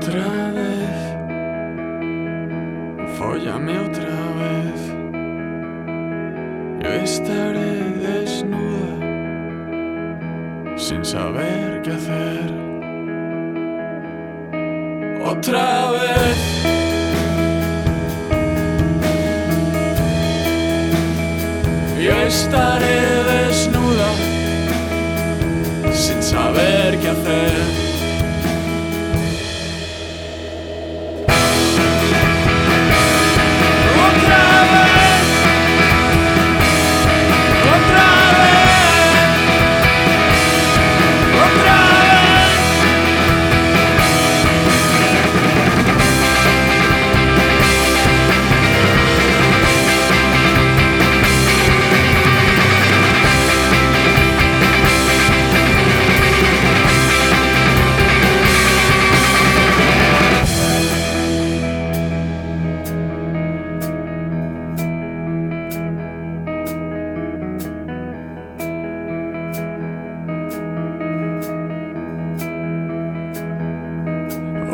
otra vez, follame otra vez, yo estaré desnuda, sin saber qué hacer. Otra vez. Yo estaré desnuda sin saber qué hacer.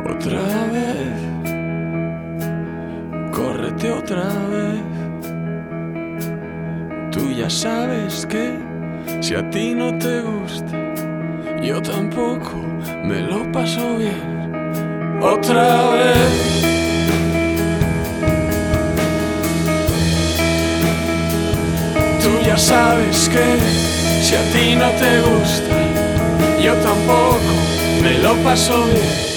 Otra vez, córrete otra vez. Tú ya sabes que si a ti no te gusta, yo tampoco me lo paso bien. Otra vez. Tú ya sabes que si a ti no te gusta, yo tampoco me lo paso bien.